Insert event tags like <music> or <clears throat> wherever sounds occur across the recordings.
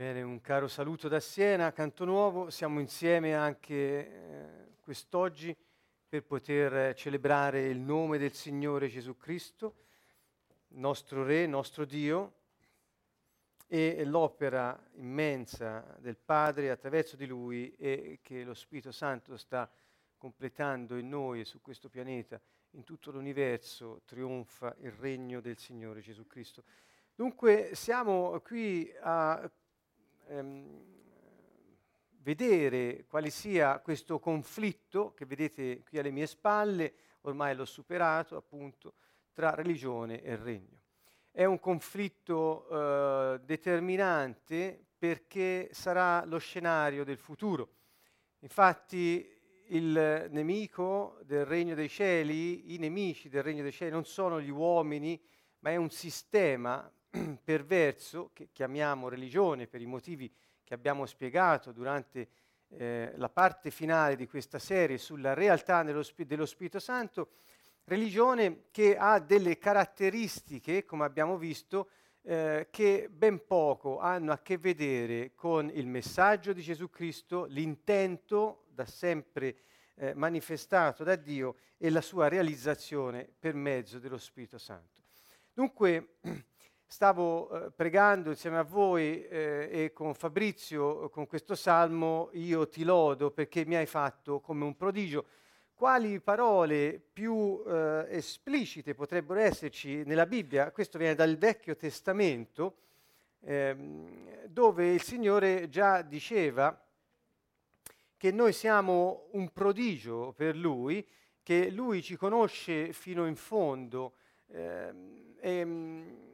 Bene, un caro saluto da Siena, Canto Nuovo. Siamo insieme anche eh, quest'oggi per poter celebrare il nome del Signore Gesù Cristo, nostro Re, nostro Dio, e l'opera immensa del Padre attraverso di Lui e che lo Spirito Santo sta completando in noi e su questo pianeta, in tutto l'universo, trionfa il regno del Signore Gesù Cristo. Dunque siamo qui a ehm, vedere quale sia questo conflitto che vedete qui alle mie spalle, ormai l'ho superato appunto, tra religione e regno. È un conflitto eh, determinante perché sarà lo scenario del futuro. Infatti il nemico del regno dei cieli, i nemici del regno dei cieli non sono gli uomini, ma è un sistema <clears throat> perverso che chiamiamo religione per i motivi che abbiamo spiegato durante eh, la parte finale di questa serie sulla realtà dello, dello Spirito Santo, religione che ha delle caratteristiche, come abbiamo visto, eh, che ben poco hanno a che vedere con il messaggio di Gesù Cristo, l'intento da sempre eh, manifestato da Dio e la sua realizzazione per mezzo dello Spirito Santo. Dunque, <clears throat> Stavo eh, pregando insieme a voi eh, e con Fabrizio con questo salmo, io ti lodo perché mi hai fatto come un prodigio. Quali parole più eh, esplicite potrebbero esserci nella Bibbia? Questo viene dal Vecchio Testamento, ehm, dove il Signore già diceva che noi siamo un prodigio per Lui, che Lui ci conosce fino in fondo. Ehm, e,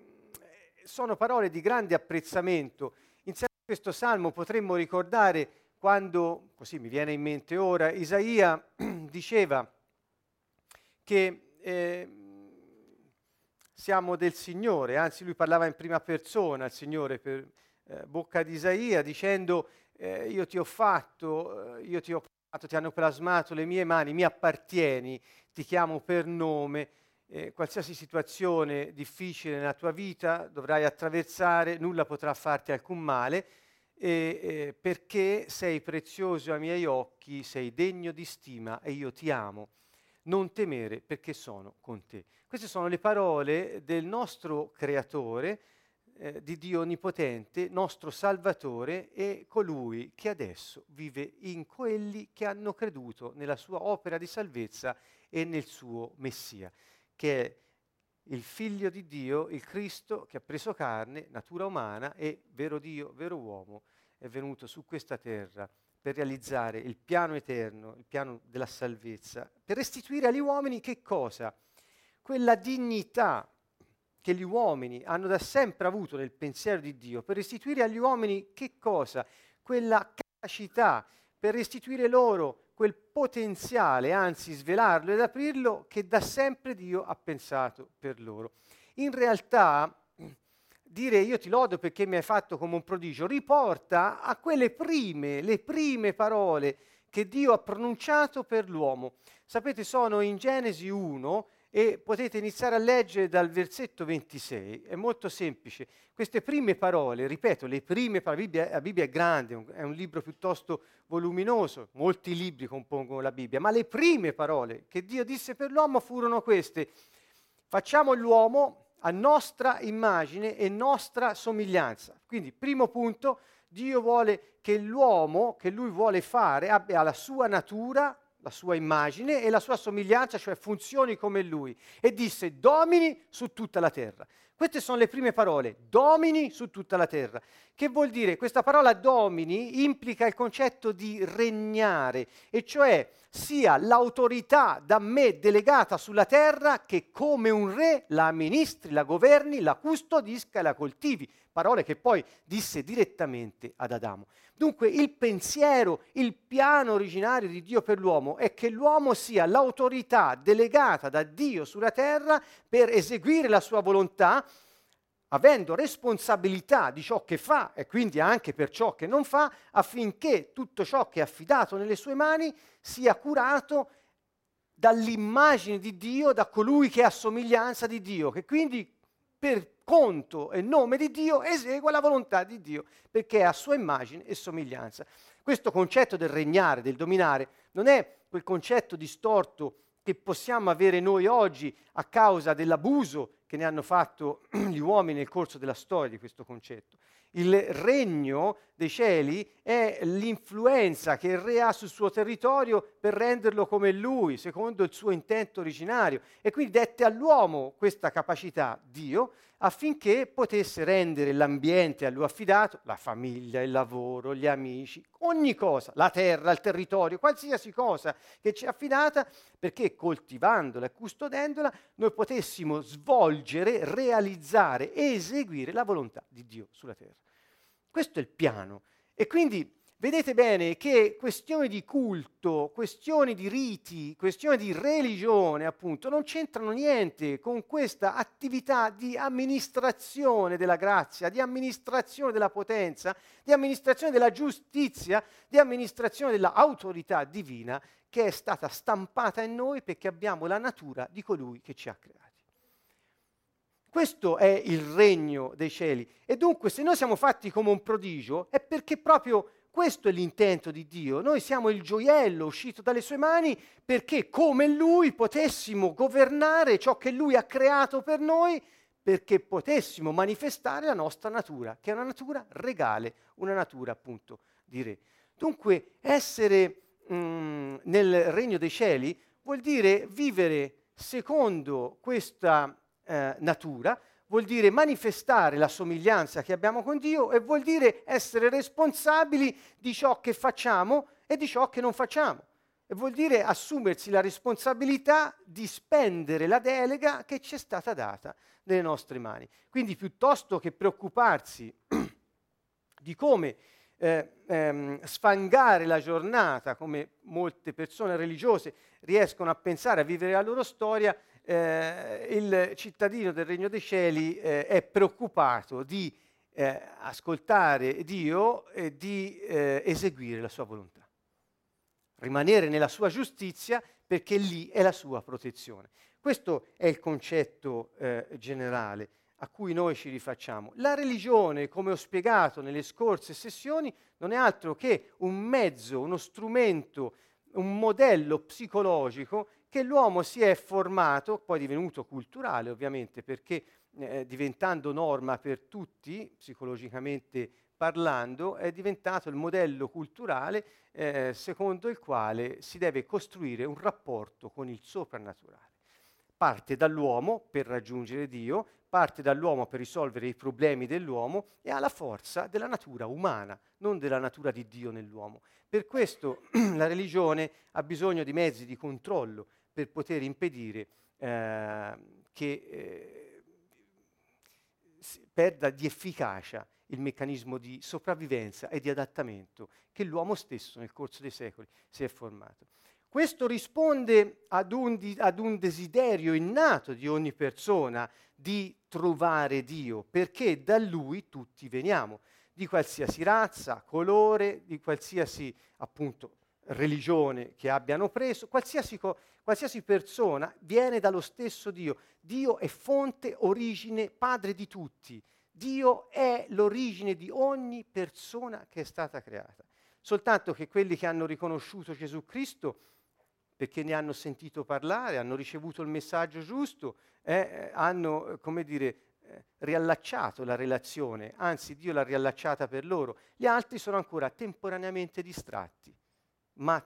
sono parole di grande apprezzamento. Insieme a questo salmo potremmo ricordare quando, così mi viene in mente ora, Isaia <clears throat> diceva che eh, siamo del Signore, anzi lui parlava in prima persona, il Signore, per eh, bocca di Isaia, dicendo eh, io ti ho fatto, eh, io ti ho fatto, ti hanno plasmato le mie mani, mi appartieni, ti chiamo per nome eh, qualsiasi situazione difficile nella tua vita dovrai attraversare, nulla potrà farti alcun male, eh, eh, perché sei prezioso ai miei occhi, sei degno di stima e io ti amo. Non temere perché sono con te. Queste sono le parole del nostro Creatore, eh, di Dio Onnipotente, nostro Salvatore e colui che adesso vive in quelli che hanno creduto nella sua opera di salvezza e nel suo Messia che è il figlio di Dio, il Cristo che ha preso carne, natura umana e vero Dio, vero uomo, è venuto su questa terra per realizzare il piano eterno, il piano della salvezza, per restituire agli uomini che cosa? Quella dignità che gli uomini hanno da sempre avuto nel pensiero di Dio, per restituire agli uomini che cosa? Quella capacità, per restituire loro quel potenziale, anzi svelarlo ed aprirlo che da sempre Dio ha pensato per loro. In realtà dire io ti lodo perché mi hai fatto come un prodigio riporta a quelle prime, le prime parole che Dio ha pronunciato per l'uomo. Sapete, sono in Genesi 1 e potete iniziare a leggere dal versetto 26, è molto semplice. Queste prime parole, ripeto, le prime parole, la Bibbia, la Bibbia è grande, è un libro piuttosto voluminoso, molti libri compongono la Bibbia, ma le prime parole che Dio disse per l'uomo furono queste. Facciamo l'uomo a nostra immagine e nostra somiglianza. Quindi, primo punto, Dio vuole che l'uomo, che lui vuole fare, abbia la sua natura, la sua immagine e la sua somiglianza, cioè funzioni come lui. E disse, domini su tutta la terra. Queste sono le prime parole, domini su tutta la terra. Che vuol dire? Questa parola domini implica il concetto di regnare, e cioè sia l'autorità da me delegata sulla terra che come un re la amministri, la governi, la custodisca e la coltivi. Parole che poi disse direttamente ad Adamo. Dunque il pensiero, il piano originario di Dio per l'uomo è che l'uomo sia l'autorità delegata da Dio sulla terra per eseguire la sua volontà, avendo responsabilità di ciò che fa e quindi anche per ciò che non fa, affinché tutto ciò che è affidato nelle sue mani sia curato dall'immagine di Dio, da colui che è a somiglianza di Dio, che quindi per conto e nome di Dio esegua la volontà di Dio, perché è a sua immagine e somiglianza. Questo concetto del regnare, del dominare, non è quel concetto distorto che possiamo avere noi oggi a causa dell'abuso che ne hanno fatto <clears throat> gli uomini nel corso della storia di questo concetto. Il regno dei cieli è l'influenza che il re ha sul suo territorio per renderlo come lui, secondo il suo intento originario. E quindi dette all'uomo questa capacità, Dio, affinché potesse rendere l'ambiente a lui affidato, la famiglia, il lavoro, gli amici, ogni cosa, la terra, il territorio, qualsiasi cosa che ci è affidata, perché coltivandola e custodendola noi potessimo svolgere, realizzare e eseguire la volontà di Dio sulla terra. Questo è il piano. E quindi vedete bene che questioni di culto, questioni di riti, questioni di religione, appunto, non c'entrano niente con questa attività di amministrazione della grazia, di amministrazione della potenza, di amministrazione della giustizia, di amministrazione dell'autorità divina che è stata stampata in noi perché abbiamo la natura di colui che ci ha creati. Questo è il regno dei cieli. E dunque se noi siamo fatti come un prodigio è perché proprio questo è l'intento di Dio. Noi siamo il gioiello uscito dalle sue mani perché come Lui potessimo governare ciò che Lui ha creato per noi perché potessimo manifestare la nostra natura, che è una natura regale, una natura appunto di re. Dunque essere mh, mm, nel regno dei cieli vuol dire vivere secondo questa eh, natura, vuol dire manifestare la somiglianza che abbiamo con Dio e vuol dire essere responsabili di ciò che facciamo e di ciò che non facciamo. E vuol dire assumersi la responsabilità di spendere la delega che ci è stata data nelle nostre mani. Quindi piuttosto che preoccuparsi <clears throat> di come eh, ehm, sfangare la giornata, come molte persone religiose riescono a pensare, a vivere la loro storia, eh, il cittadino del Regno dei Cieli eh, è preoccupato di eh, ascoltare Dio e di eh, eseguire la sua volontà. Rimanere nella sua giustizia perché lì è la sua protezione. Questo è il concetto eh, generale a cui noi ci rifacciamo. La religione, come ho spiegato nelle scorse sessioni, non è altro che un mezzo, uno strumento, un modello psicologico che l'uomo si è formato, poi divenuto culturale ovviamente, perché eh, diventando norma per tutti, psicologicamente parlando, è diventato il modello culturale eh, secondo il quale si deve costruire un rapporto con il soprannaturale. Parte dall'uomo per raggiungere Dio, parte dall'uomo per risolvere i problemi dell'uomo e ha la forza della natura umana, non della natura di Dio nell'uomo. Per questo <clears throat> la religione ha bisogno di mezzi di controllo per poter impedire eh, che eh, perda di efficacia il meccanismo di sopravvivenza e di adattamento che l'uomo stesso nel corso dei secoli si è formato. Questo risponde ad un, di, ad un, desiderio innato di ogni persona di trovare Dio, perché da Lui tutti veniamo, di qualsiasi razza, colore, di qualsiasi appunto religione che abbiano preso, qualsiasi, co- qualsiasi persona viene dallo stesso Dio. Dio è fonte, origine, padre di tutti. Dio è l'origine di ogni persona che è stata creata. Soltanto che quelli che hanno riconosciuto Gesù Cristo, perché ne hanno sentito parlare, hanno ricevuto il messaggio giusto, eh, hanno, come dire, eh, riallacciato la relazione, anzi Dio l'ha riallacciata per loro. Gli altri sono ancora temporaneamente distratti ma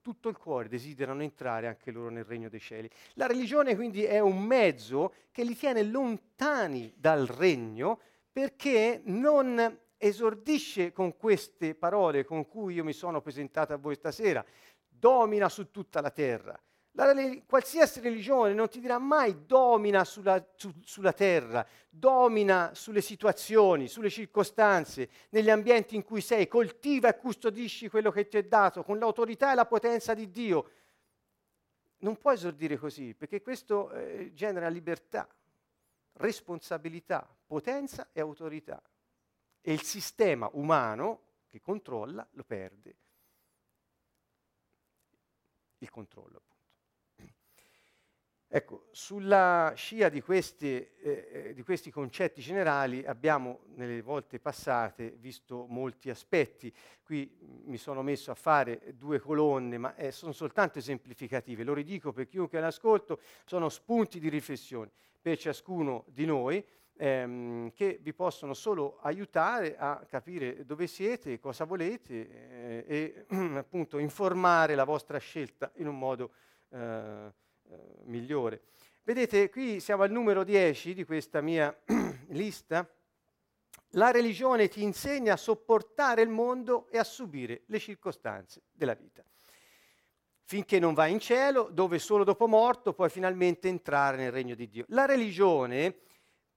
tutto il cuore desiderano entrare anche loro nel regno dei cieli. La religione quindi è un mezzo che li tiene lontani dal regno perché non esordisce con queste parole con cui io mi sono presentato a voi stasera, domina su tutta la terra. La, qualsiasi religione non ti dirà mai domina sulla, su, sulla, terra, domina sulle situazioni, sulle circostanze, negli ambienti in cui sei, coltiva e custodisci quello che ti è dato con l'autorità e la potenza di Dio. Non puoi esordire così, perché questo eh, genera libertà, responsabilità, potenza e autorità. E il sistema umano che controlla lo perde. Il controllo. Ecco, sulla scia di questi, eh, eh, di questi, concetti generali abbiamo nelle volte passate visto molti aspetti. Qui mi sono messo a fare due colonne, ma eh, sono soltanto esemplificative. Lo ridico per chiunque l'ascolto, sono spunti di riflessione per ciascuno di noi ehm, che vi possono solo aiutare a capire dove siete, cosa volete eh, e <clears throat> appunto informare la vostra scelta in un modo eh, eh, migliore. Vedete, qui siamo al numero 10 di questa mia <clears throat> lista. La religione ti insegna a sopportare il mondo e a subire le circostanze della vita. Finché non vai in cielo, dove solo dopo morto puoi finalmente entrare nel regno di Dio. La religione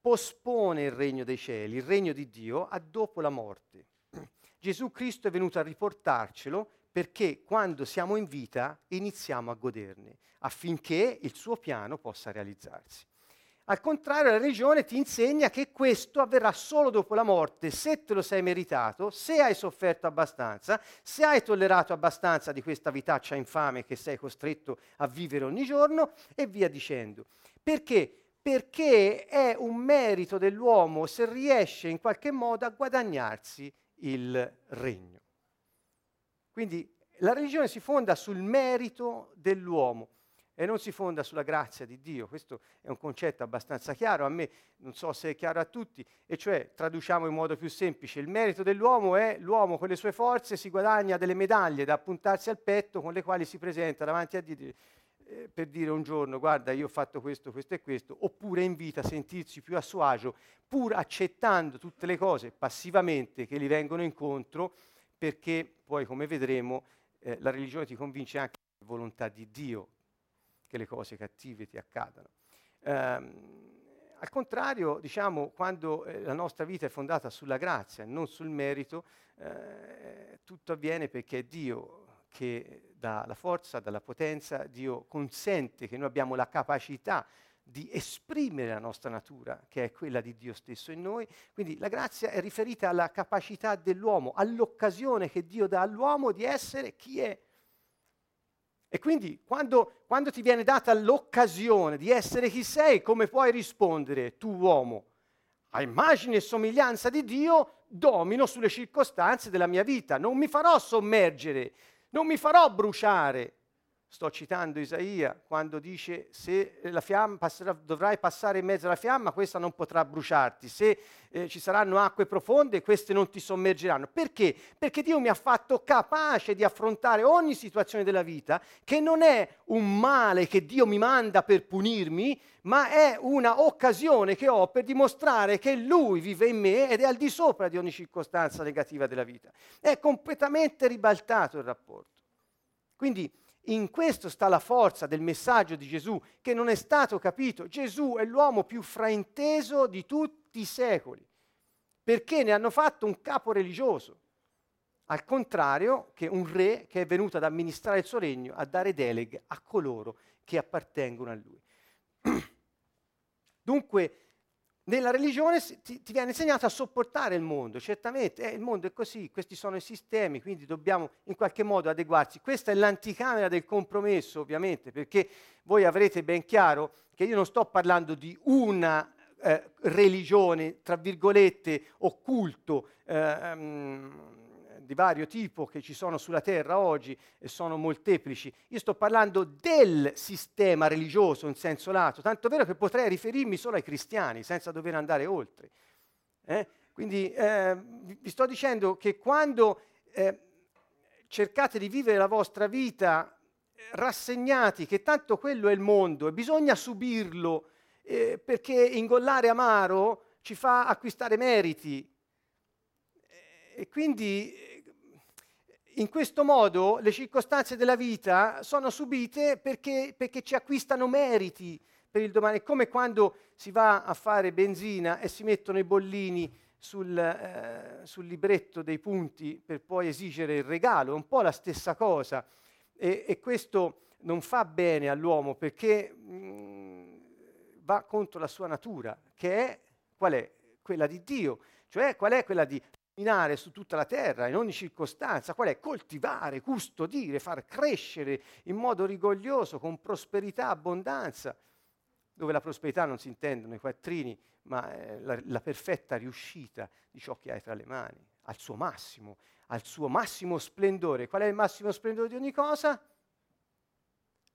pospone il regno dei cieli, il regno di Dio, a dopo la morte. <clears throat> Gesù Cristo è venuto a riportarcelo perché quando siamo in vita iniziamo a goderne, affinché il suo piano possa realizzarsi. Al contrario, la religione ti insegna che questo avverrà solo dopo la morte, se te lo sei meritato, se hai sofferto abbastanza, se hai tollerato abbastanza di questa vitaccia infame che sei costretto a vivere ogni giorno e via dicendo. Perché? Perché è un merito dell'uomo se riesce in qualche modo a guadagnarsi il regno. Quindi la religione si fonda sul merito dell'uomo e non si fonda sulla grazia di Dio. Questo è un concetto abbastanza chiaro, a me non so se è chiaro a tutti, e cioè traduciamo in modo più semplice, il merito dell'uomo è l'uomo con le sue forze si guadagna delle medaglie da appuntarsi al petto con le quali si presenta davanti a Dio eh, per dire un giorno guarda io ho fatto questo, questo e questo, oppure in vita sentirsi più a suo agio, pur accettando tutte le cose passivamente che gli vengono incontro perché poi, come vedremo, eh, la religione ti convince anche che è volontà di Dio che le cose cattive ti accadano. Um, al contrario, diciamo, quando eh, la nostra vita è fondata sulla grazia, non sul merito, eh, tutto avviene perché è Dio che dà la forza, dà la potenza, Dio consente che noi abbiamo la capacità di esprimere la nostra natura, che è quella di Dio stesso in noi. Quindi la grazia è riferita alla capacità dell'uomo, all'occasione che Dio dà all'uomo di essere chi è. E quindi quando, quando ti viene data l'occasione di essere chi sei, come puoi rispondere tu uomo? A immagine e somiglianza di Dio domino sulle circostanze della mia vita, non mi farò sommergere, non mi farò bruciare, sto citando Isaia, quando dice se la fiamma passerà, dovrai passare in mezzo alla fiamma, questa non potrà bruciarti, se eh, ci saranno acque profonde, queste non ti sommergeranno. Perché? Perché Dio mi ha fatto capace di affrontare ogni situazione della vita, che non è un male che Dio mi manda per punirmi, ma è una occasione che ho per dimostrare che Lui vive in me ed è al di sopra di ogni circostanza negativa della vita. È completamente ribaltato il rapporto. Quindi in questo sta la forza del messaggio di Gesù, che non è stato capito. Gesù è l'uomo più frainteso di tutti i secoli, perché ne hanno fatto un capo religioso, al contrario che un re che è venuto ad amministrare il suo regno, a dare deleghe a coloro che appartengono a lui. <clears throat> Dunque, nella religione ti, ti, viene insegnato a sopportare il mondo, certamente, eh, il mondo è così, questi sono i sistemi, quindi dobbiamo in qualche modo adeguarsi. Questa è l'anticamera del compromesso, ovviamente, perché voi avrete ben chiaro che io non sto parlando di una eh, religione, tra virgolette, occulto, eh, um, di vario tipo che ci sono sulla terra oggi e sono molteplici. Io sto parlando del sistema religioso in senso lato, tanto vero che potrei riferirmi solo ai cristiani senza dover andare oltre. Eh? Quindi eh, vi sto dicendo che quando eh, cercate di vivere la vostra vita eh, rassegnati che tanto quello è il mondo e bisogna subirlo eh, perché ingollare amaro ci fa acquistare meriti. E quindi in questo modo le circostanze della vita sono subite perché, perché, ci acquistano meriti per il domani. È come quando si va a fare benzina e si mettono i bollini sul, eh, sul libretto dei punti per poi esigere il regalo, è un po' la stessa cosa. E, e questo non fa bene all'uomo perché mh, mm, va contro la sua natura, che è qual è? Quella di Dio, cioè qual è quella di camminare su tutta la terra in ogni circostanza, qual è? Coltivare, custodire, far crescere in modo rigoglioso, con prosperità, abbondanza. dove la prosperità non si intendono i quattrini, ma eh, la, la perfetta riuscita di ciò che hai tra le mani, al suo massimo, al suo massimo splendore. Qual è il massimo splendore di ogni cosa?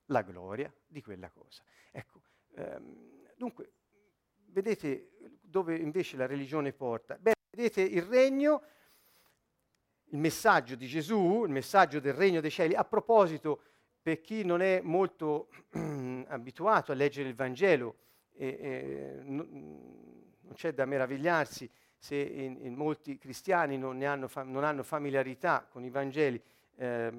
La gloria di quella cosa. Ecco, ehm, dunque, vedete dove invece la religione porta? Beh, vedete il regno, il messaggio di Gesù, il messaggio del regno dei cieli. A proposito, per chi non è molto <clears throat> abituato a leggere il Vangelo, e, e, non c'è da meravigliarsi se in, in molti cristiani non, hanno, non, hanno, familiarità con i Vangeli, eh,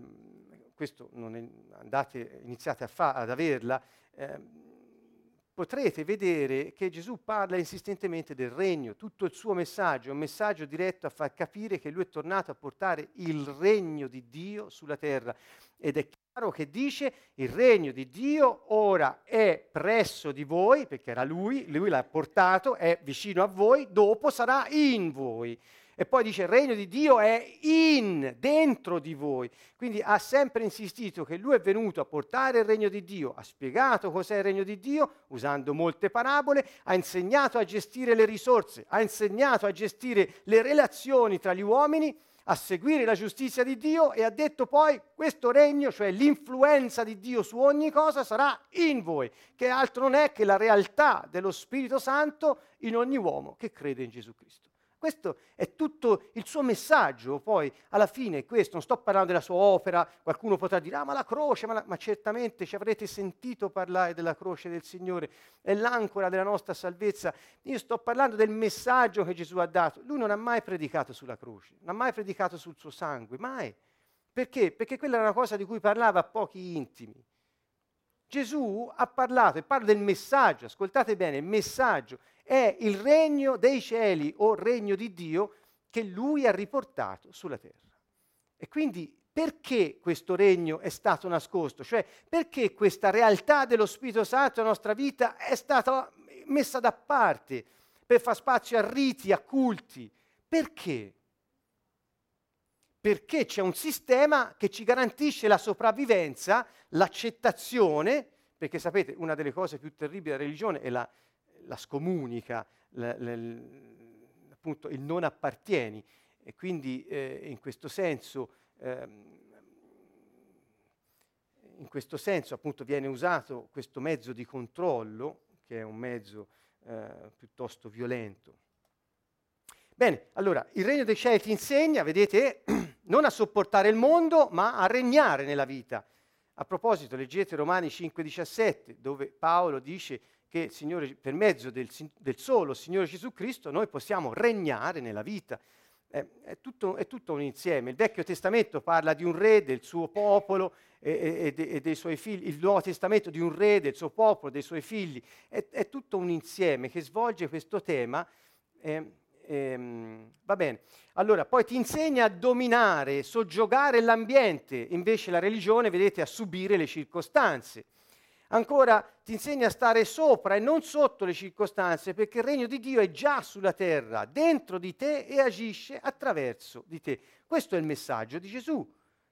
questo è, andate, iniziate fa, ad averla, eh, potrete vedere che Gesù parla insistentemente del regno, tutto il suo messaggio è un messaggio diretto a far capire che lui è tornato a portare il regno di Dio sulla terra ed è chiaro che dice il regno di Dio ora è presso di voi, perché era lui, lui l'ha portato, è vicino a voi, dopo sarà in voi. E poi dice il regno di Dio è in, dentro di voi. Quindi ha sempre insistito che lui è venuto a portare il regno di Dio, ha spiegato cos'è il regno di Dio usando molte parabole, ha insegnato a gestire le risorse, ha insegnato a gestire le relazioni tra gli uomini, a seguire la giustizia di Dio e ha detto poi questo regno, cioè l'influenza di Dio su ogni cosa, sarà in voi, che altro non è che la realtà dello Spirito Santo in ogni uomo che crede in Gesù Cristo. Questo è tutto il suo messaggio, poi alla fine questo, non sto parlando della sua opera, qualcuno potrà dire, ah ma la croce, ma, la... ma certamente ci avrete sentito parlare della croce del Signore, è l'ancora della nostra salvezza. Io sto parlando del messaggio che Gesù ha dato. Lui non ha mai predicato sulla croce, non ha mai predicato sul suo sangue, mai. Perché? Perché quella era una cosa di cui parlava a pochi intimi. Gesù ha parlato e parla del messaggio, ascoltate bene, il messaggio è il regno dei cieli o regno di Dio che lui ha riportato sulla terra. E quindi perché questo regno è stato nascosto? Cioè perché questa realtà dello Spirito Santo nella nostra vita è stata messa da parte per far spazio a riti, a culti? Perché? Perché c'è un sistema che ci garantisce la sopravvivenza, l'accettazione, perché sapete, una delle cose più terribili della religione è la la scomunica, la, la, appunto il non appartieni e quindi eh, in questo senso ehm, in questo senso appunto viene usato questo mezzo di controllo che è un mezzo eh, piuttosto violento. Bene, allora il regno dei cieli ti insegna, vedete, <clears throat> non a sopportare il mondo, ma a regnare nella vita. A proposito, leggete Romani 5,17, dove Paolo dice che Signore, per mezzo del, del, solo Signore Gesù Cristo noi possiamo regnare nella vita. È, è, tutto, è, tutto, un insieme. Il Vecchio Testamento parla di un re, del suo popolo e, e, e, dei suoi figli, il Nuovo Testamento di un re, del suo popolo, dei suoi figli. È, è tutto un insieme che svolge questo tema. Eh, ehm, va bene. Allora, poi ti insegna a dominare, soggiogare l'ambiente, invece la religione, vedete, a subire le circostanze. Ancora ti insegna a stare sopra e non sotto le circostanze, perché il regno di Dio è già sulla terra, dentro di te e agisce attraverso di te. Questo è il messaggio di Gesù.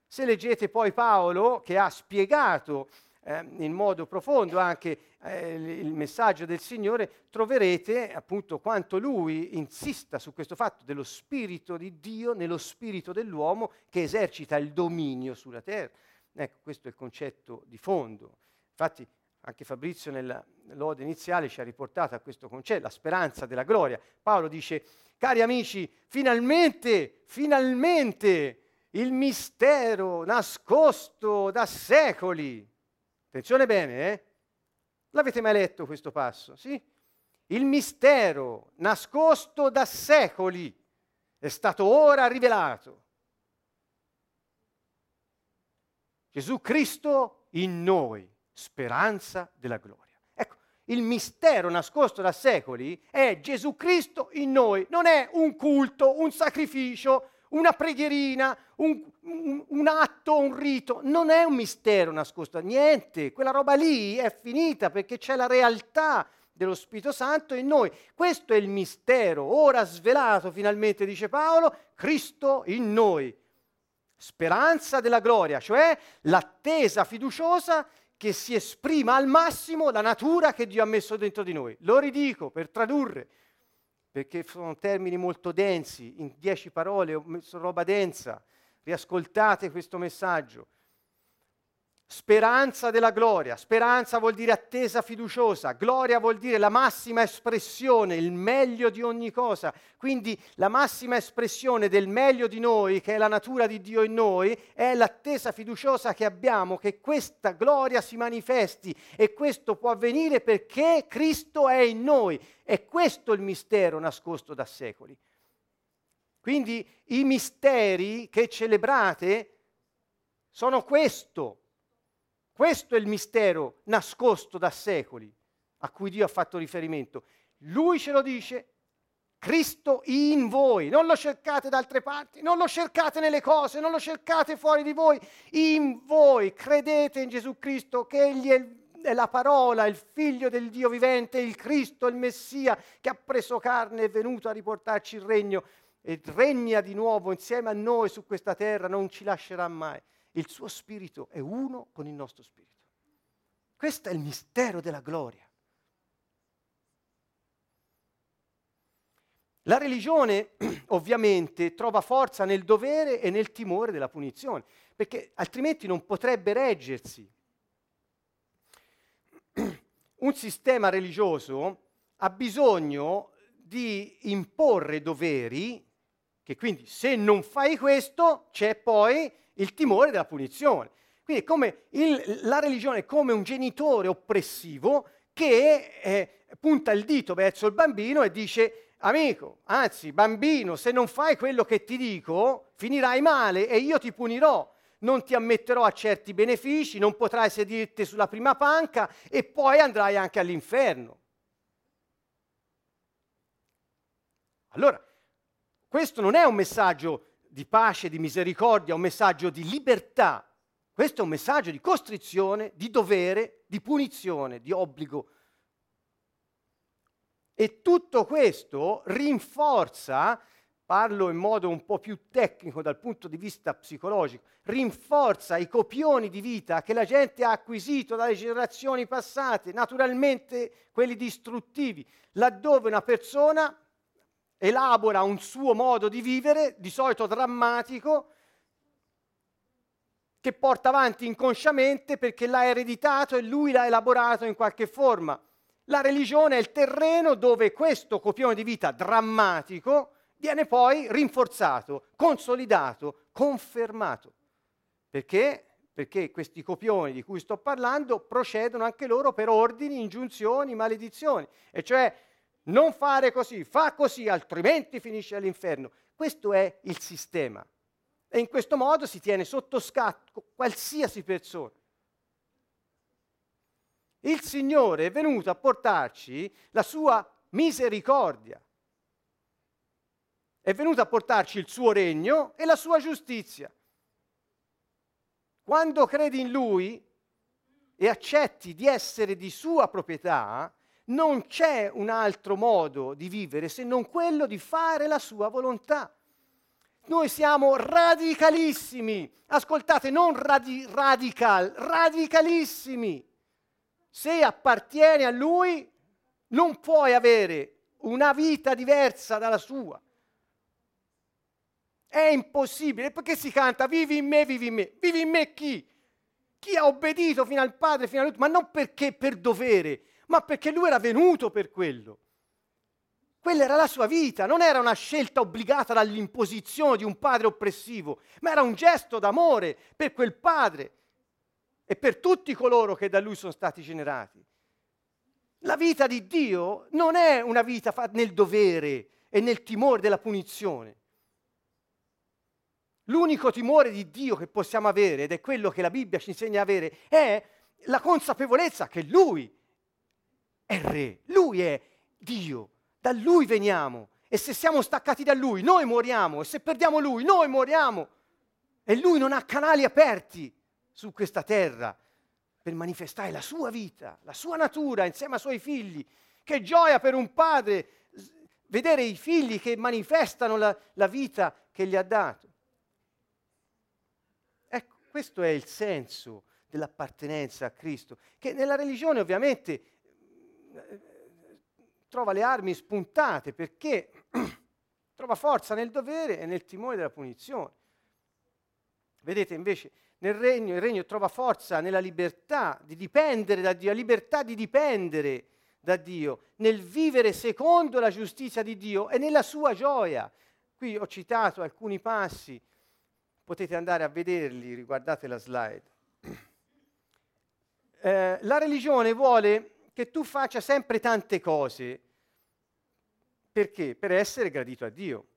Se leggete poi Paolo, che ha spiegato eh, in modo profondo anche eh, il messaggio del Signore, troverete appunto quanto lui insista su questo fatto dello Spirito di Dio nello Spirito dell'uomo che esercita il dominio sulla terra. Ecco, questo è il concetto di fondo. Infatti anche Fabrizio nella lode iniziale ci ha riportato a questo concetto, la speranza della gloria. Paolo dice, cari amici, finalmente, finalmente il mistero nascosto da secoli. Attenzione bene, eh? L'avete mai letto questo passo? Sì? Il mistero nascosto da secoli è stato ora rivelato. Gesù Cristo in noi speranza della gloria. Ecco, il mistero nascosto da secoli è Gesù Cristo in noi, non è un culto, un sacrificio, una preghierina, un, un, un, atto, un rito, non è un mistero nascosto, niente, quella roba lì è finita perché c'è la realtà dello Spirito Santo in noi. Questo è il mistero, ora svelato finalmente, dice Paolo, Cristo in noi. Speranza della gloria, cioè l'attesa fiduciosa che si esprima al massimo la natura che Dio ha messo dentro di noi. Lo ridico per tradurre, perché sono termini molto densi, in dieci parole ho messo roba densa. Riascoltate questo messaggio. Speranza della gloria. Speranza vuol dire attesa fiduciosa. Gloria vuol dire la massima espressione, il meglio di ogni cosa. Quindi la massima espressione del meglio di noi, che è la natura di Dio in noi, è l'attesa fiduciosa che abbiamo, che questa gloria si manifesti. E questo può avvenire perché Cristo è in noi. È questo il mistero nascosto da secoli. Quindi i misteri che celebrate sono questo questo è il mistero nascosto da secoli a cui Dio ha fatto riferimento. Lui ce lo dice, Cristo in voi, non lo cercate da altre parti, non lo cercate nelle cose, non lo cercate fuori di voi, in voi credete in Gesù Cristo che Egli è, è la parola, il figlio del Dio vivente, il Cristo, il Messia che ha preso carne e è venuto a riportarci il regno e regna di nuovo insieme a noi su questa terra, non ci lascerà mai il suo spirito è uno con il nostro spirito. Questo è il mistero della gloria. La religione <clears throat> ovviamente trova forza nel dovere e nel timore della punizione, perché altrimenti non potrebbe reggersi. <clears throat> Un sistema religioso ha bisogno di imporre doveri, che quindi se non fai questo c'è poi il timore della punizione. Quindi come il, la religione è come un genitore oppressivo che eh, punta il dito verso il bambino e dice amico, anzi bambino, se non fai quello che ti dico, finirai male e io ti punirò. Non ti ammetterò a certi benefici, non potrai sedirti sulla prima panca e poi andrai anche all'inferno. Allora, questo non è un messaggio di pace, di misericordia, un messaggio di libertà. Questo è un messaggio di costrizione, di dovere, di punizione, di obbligo. E tutto questo rinforza, parlo in modo un po' più tecnico dal punto di vista psicologico, rinforza i copioni di vita che la gente ha acquisito dalle generazioni passate, naturalmente quelli distruttivi, laddove una persona elabora un suo modo di vivere, di solito drammatico, che porta avanti inconsciamente perché l'ha ereditato e lui l'ha elaborato in qualche forma. La religione è il terreno dove questo copione di vita drammatico viene poi rinforzato, consolidato, confermato. Perché? Perché questi copioni di cui sto parlando procedono anche loro per ordini, ingiunzioni, maledizioni. E cioè non fare così, fa così, altrimenti finisce all'inferno. Questo è il sistema. E in questo modo si tiene sotto scatto qualsiasi persona. Il Signore è venuto a portarci la sua misericordia. È venuto a portarci il suo regno e la sua giustizia. Quando credi in Lui e accetti di essere di sua proprietà, non c'è un altro modo di vivere se non quello di fare la sua volontà. Noi siamo radicalissimi, ascoltate, non radi- radical, radicalissimi. Se appartieni a Lui, non puoi avere una vita diversa dalla sua. È impossibile, perché si canta vivi in me, vivi in me. Vivi in me chi? Chi ha obbedito fino al Padre, fino all'ultimo, ma non perché per dovere, ma perché lui era venuto per quello. Quella era la sua vita, non era una scelta obbligata dall'imposizione di un padre oppressivo, ma era un gesto d'amore per quel padre e per tutti coloro che da lui sono stati generati. La vita di Dio non è una vita nel dovere e nel timore della punizione. L'unico timore di Dio che possiamo avere, ed è quello che la Bibbia ci insegna a avere, è la consapevolezza che Lui è Re, Lui è Dio, da Lui veniamo e se siamo staccati da Lui noi moriamo e se perdiamo Lui noi moriamo e Lui non ha canali aperti su questa terra per manifestare la sua vita, la sua natura insieme ai suoi figli. Che gioia per un padre vedere i figli che manifestano la, la vita che gli ha dato. Ecco, questo è il senso dell'appartenenza a Cristo, che nella religione ovviamente trova le armi spuntate perché <clears throat> trova forza nel dovere e nel timore della punizione. Vedete invece nel regno, il regno trova forza nella libertà di dipendere da Dio, la libertà di dipendere da Dio, nel vivere secondo la giustizia di Dio e nella sua gioia. Qui ho citato alcuni passi, potete andare a vederli, riguardate la slide. <clears throat> Eh, la religione vuole che tu faccia sempre tante cose. Perché? Per essere gradito a Dio.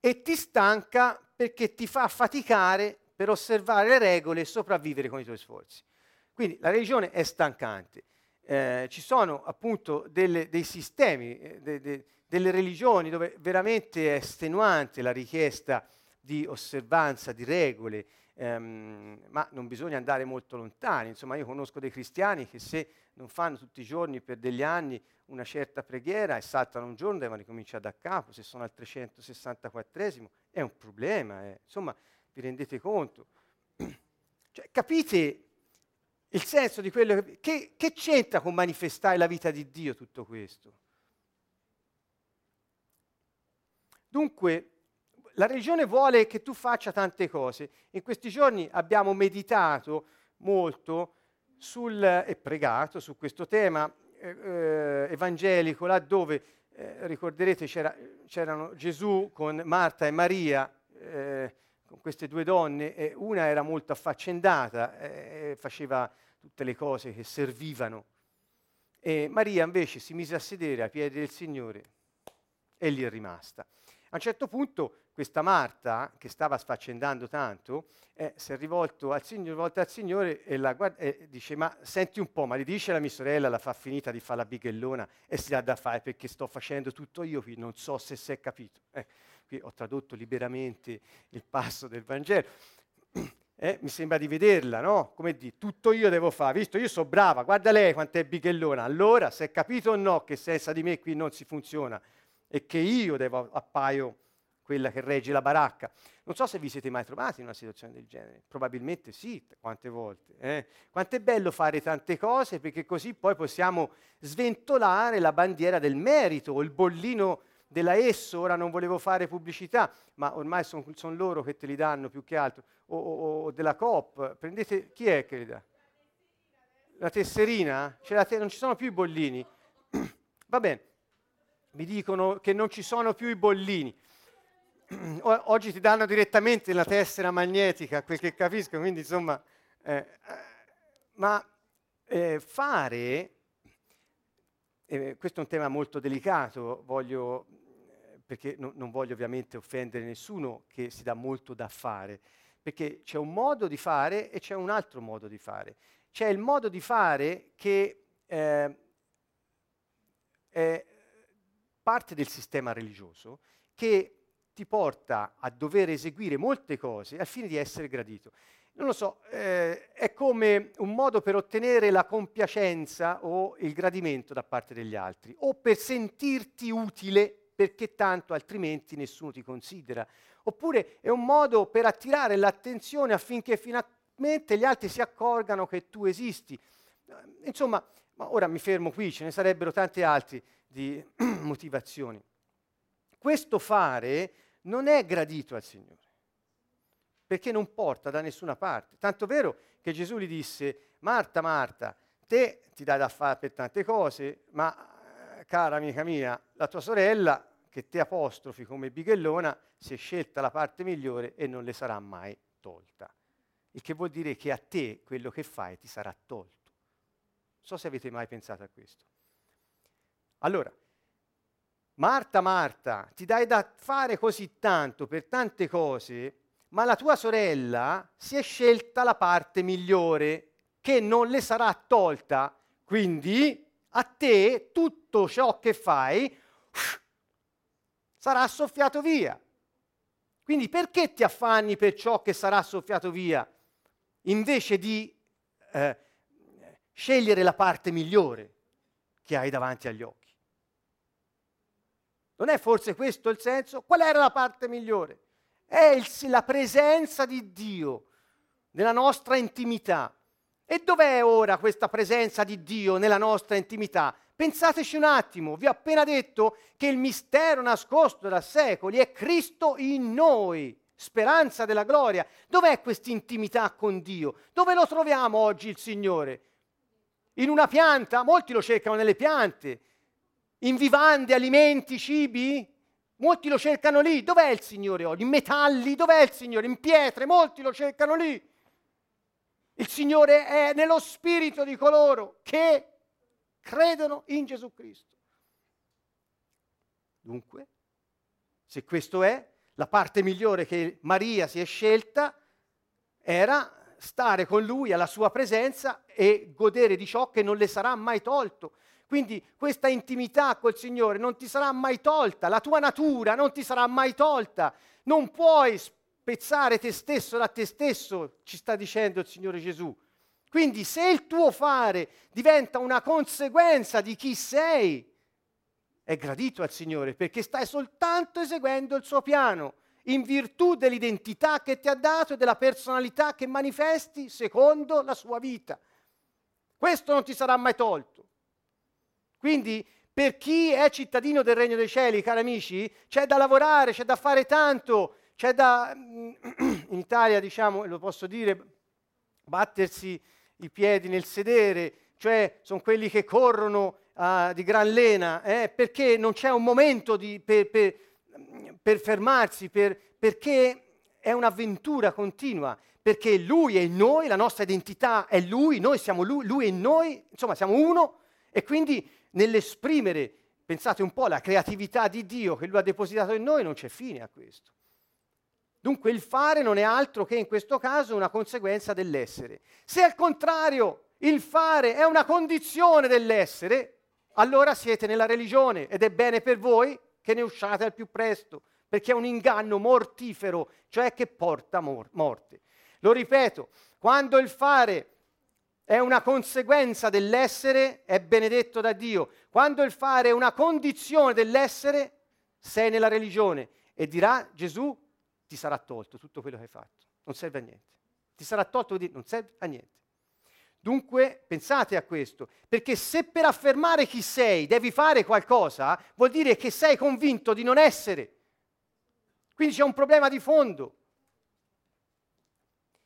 E ti stanca perché ti fa faticare per osservare le regole e sopravvivere con i tuoi sforzi. Quindi la religione è stancante. Eh, ci sono appunto delle, dei sistemi, eh, de, de, delle religioni dove veramente è estenuante la richiesta di osservanza di regole, ehm, ma non bisogna andare molto lontani. Insomma, io conosco dei cristiani che se non fanno tutti i giorni per degli anni una certa preghiera e saltano un giorno devono ricominciare da capo, se sono al 364esimo è un problema, eh. insomma vi rendete conto? <clears throat> Cioè, capite il senso di quello che, che, che c'entra con manifestare la vita di Dio tutto questo? Dunque, la religione vuole che tu faccia tante cose. In questi giorni abbiamo meditato molto sul, e pregato su questo tema eh, eh, evangelico, laddove eh, ricorderete c'era, c'erano Gesù con Marta e Maria, eh, con queste due donne, e una era molto affaccendata, eh, faceva tutte le cose che servivano, e Maria invece si mise a sedere ai piedi del Signore e lì è rimasta. A un certo punto questa Marta, che stava sfaccendando tanto, eh, si è rivolto al Signore, rivolta al Signore e, guarda, e, dice, ma senti un po', ma gli dice la mia sorella, la fa finita di fare la bighellona e si dà da fare perché sto facendo tutto io qui, non so se si è capito. Eh, qui ho tradotto liberamente il passo del Vangelo. <clears throat> Eh, mi sembra di vederla, no? Come di tutto io devo fare, visto io so brava, guarda lei quanto è bighellona. Allora, se è capito o no che senza di me qui non si funziona e che io devo appaio quella che regge la baracca. Non so se vi siete mai trovati in una situazione del genere, probabilmente sì, quante volte. Eh? Quanto è bello fare tante cose perché così poi possiamo sventolare la bandiera del merito o il bollino della esso, ora non volevo fare pubblicità, ma ormai sono son loro che te li danno più che altro, o, o, o della COP, prendete, chi è che li dà? La tesserina? La te- non ci sono più i bollini. <clears throat> Va bene, mi dicono che non ci sono più i bollini <clears throat> oggi ti danno direttamente la tessera magnetica, quel che capisco, quindi insomma, eh, eh ma eh, fare, eh, questo è un tema molto delicato, voglio, perché no, non voglio ovviamente offendere nessuno che si dà molto da fare, perché c'è un modo di fare e c'è un altro modo di fare. C'è il modo di fare che eh, è parte del sistema religioso, che ti porta a dover eseguire molte cose al fine di essere gradito. Non lo so, eh, è come un modo per ottenere la compiacenza o il gradimento da parte degli altri, o per sentirti utile perché tanto altrimenti nessuno ti considera. Oppure è un modo per attirare l'attenzione affinché finalmente gli altri si accorgano che tu esisti. Insomma, ma ora mi fermo qui, ce ne sarebbero tante altre di <clears throat> motivazioni. Questo fare non è gradito al Signore, perché non porta da nessuna parte. Tanto vero che Gesù gli disse, Marta, Marta, te ti dai da fare per tante cose, ma eh, cara amica mia, la tua sorella, che te apostrofi come bighellona, si è scelta la parte migliore e non le sarà mai tolta. Il che vuol dire che a te quello che fai ti sarà tolto. So se avete mai pensato a questo. Allora, Marta, Marta, ti dai da fare così tanto per tante cose, ma la tua sorella si è scelta la parte migliore che non le sarà tolta. Quindi a te tutto ciò che fai sarà soffiato via. Quindi perché ti affanni per ciò che sarà soffiato via invece di eh, scegliere la parte migliore che hai davanti agli occhi? Non è forse questo il senso? Qual era la parte migliore? È il, la presenza di Dio nella nostra intimità. E dov'è ora questa presenza di Dio nella nostra intimità? Pensateci un attimo, vi ho appena detto che il mistero nascosto da secoli è Cristo in noi, speranza della gloria. Dov'è questa intimità con Dio? Dove lo troviamo oggi il Signore? In una pianta? Molti lo cercano nelle piante. In vivande, alimenti, cibi? Molti lo cercano lì. Dov'è il Signore oggi? In metalli? Dov'è il Signore? In pietre? Molti lo cercano lì. Il Signore è nello spirito di coloro che credono in Gesù Cristo. Dunque, se questo è, la parte migliore che Maria si è scelta era stare con lui alla sua presenza e godere di ciò che non le sarà mai tolto. Quindi questa intimità col Signore non ti sarà mai tolta, la tua natura non ti sarà mai tolta. Non puoi spezzare te stesso da te stesso, ci sta dicendo il Signore Gesù. Quindi se il tuo fare diventa una conseguenza di chi sei, è gradito al Signore perché stai soltanto eseguendo il suo piano in virtù dell'identità che ti ha dato e della personalità che manifesti secondo la sua vita. Questo non ti sarà mai tolto. Quindi per chi è cittadino del Regno dei Cieli, cari amici, c'è da lavorare, c'è da fare tanto, c'è da, <clears throat> in Italia diciamo, lo posso dire, battersi i piedi nel sedere, cioè sono quelli che corrono uh, di gran lena, eh, perché non c'è un momento di, per, per, per, fermarsi, per, perché è un'avventura continua, perché Lui è in noi, la nostra identità è Lui, noi siamo Lui, Lui è in noi, insomma siamo uno, e quindi nell'esprimere, pensate un po', la creatività di Dio che Lui ha depositato in noi, non c'è fine a questo. Dunque il fare non è altro che in questo caso una conseguenza dell'essere. Se al contrario il fare è una condizione dell'essere, allora siete nella religione ed è bene per voi che ne usciate al più presto, perché è un inganno mortifero, cioè che porta mor- morte. Lo ripeto, quando il fare è una conseguenza dell'essere, è benedetto da Dio. Quando il fare è una condizione dell'essere, sei nella religione. E dirà Gesù, ti sarà tolto tutto quello che hai fatto, non serve a niente. Ti sarà tolto, non serve a niente. Dunque pensate a questo, perché se per affermare chi sei devi fare qualcosa, vuol dire che sei convinto di non essere. Quindi c'è un problema di fondo.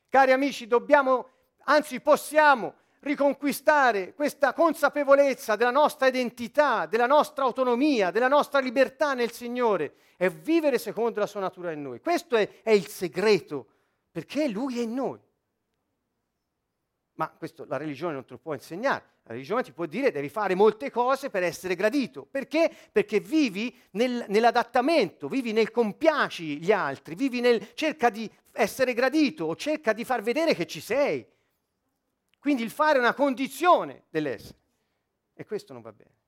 Cari amici, dobbiamo, anzi possiamo riconquistare questa consapevolezza della nostra identità, della nostra autonomia, della nostra libertà nel Signore e vivere secondo la sua natura in noi. Questo è, è il segreto, perché Lui è in noi. Ma questo la religione non te lo può insegnare. La religione ti può dire devi fare molte cose per essere gradito. Perché? Perché vivi nel, nell'adattamento, vivi nel compiaci gli altri, vivi nel cerca di essere gradito o cerca di far vedere che ci sei. Quindi il fare è una condizione dell'essere. E questo non va bene.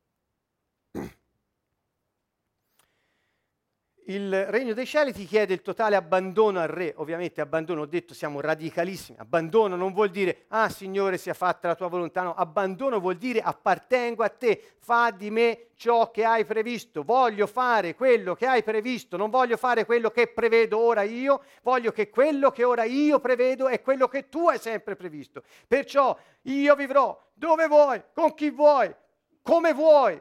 Il regno dei cieli ti chiede il totale abbandono al re, ovviamente abbandono, ho detto siamo radicalissimi, abbandono non vuol dire ah Signore sia fatta la tua volontà, no, abbandono vuol dire appartengo a te, fa di me ciò che hai previsto, voglio fare quello che hai previsto, non voglio fare quello che prevedo ora io, voglio che quello che ora io prevedo è quello che tu hai sempre previsto. Perciò io vivrò dove vuoi, con chi vuoi, come vuoi,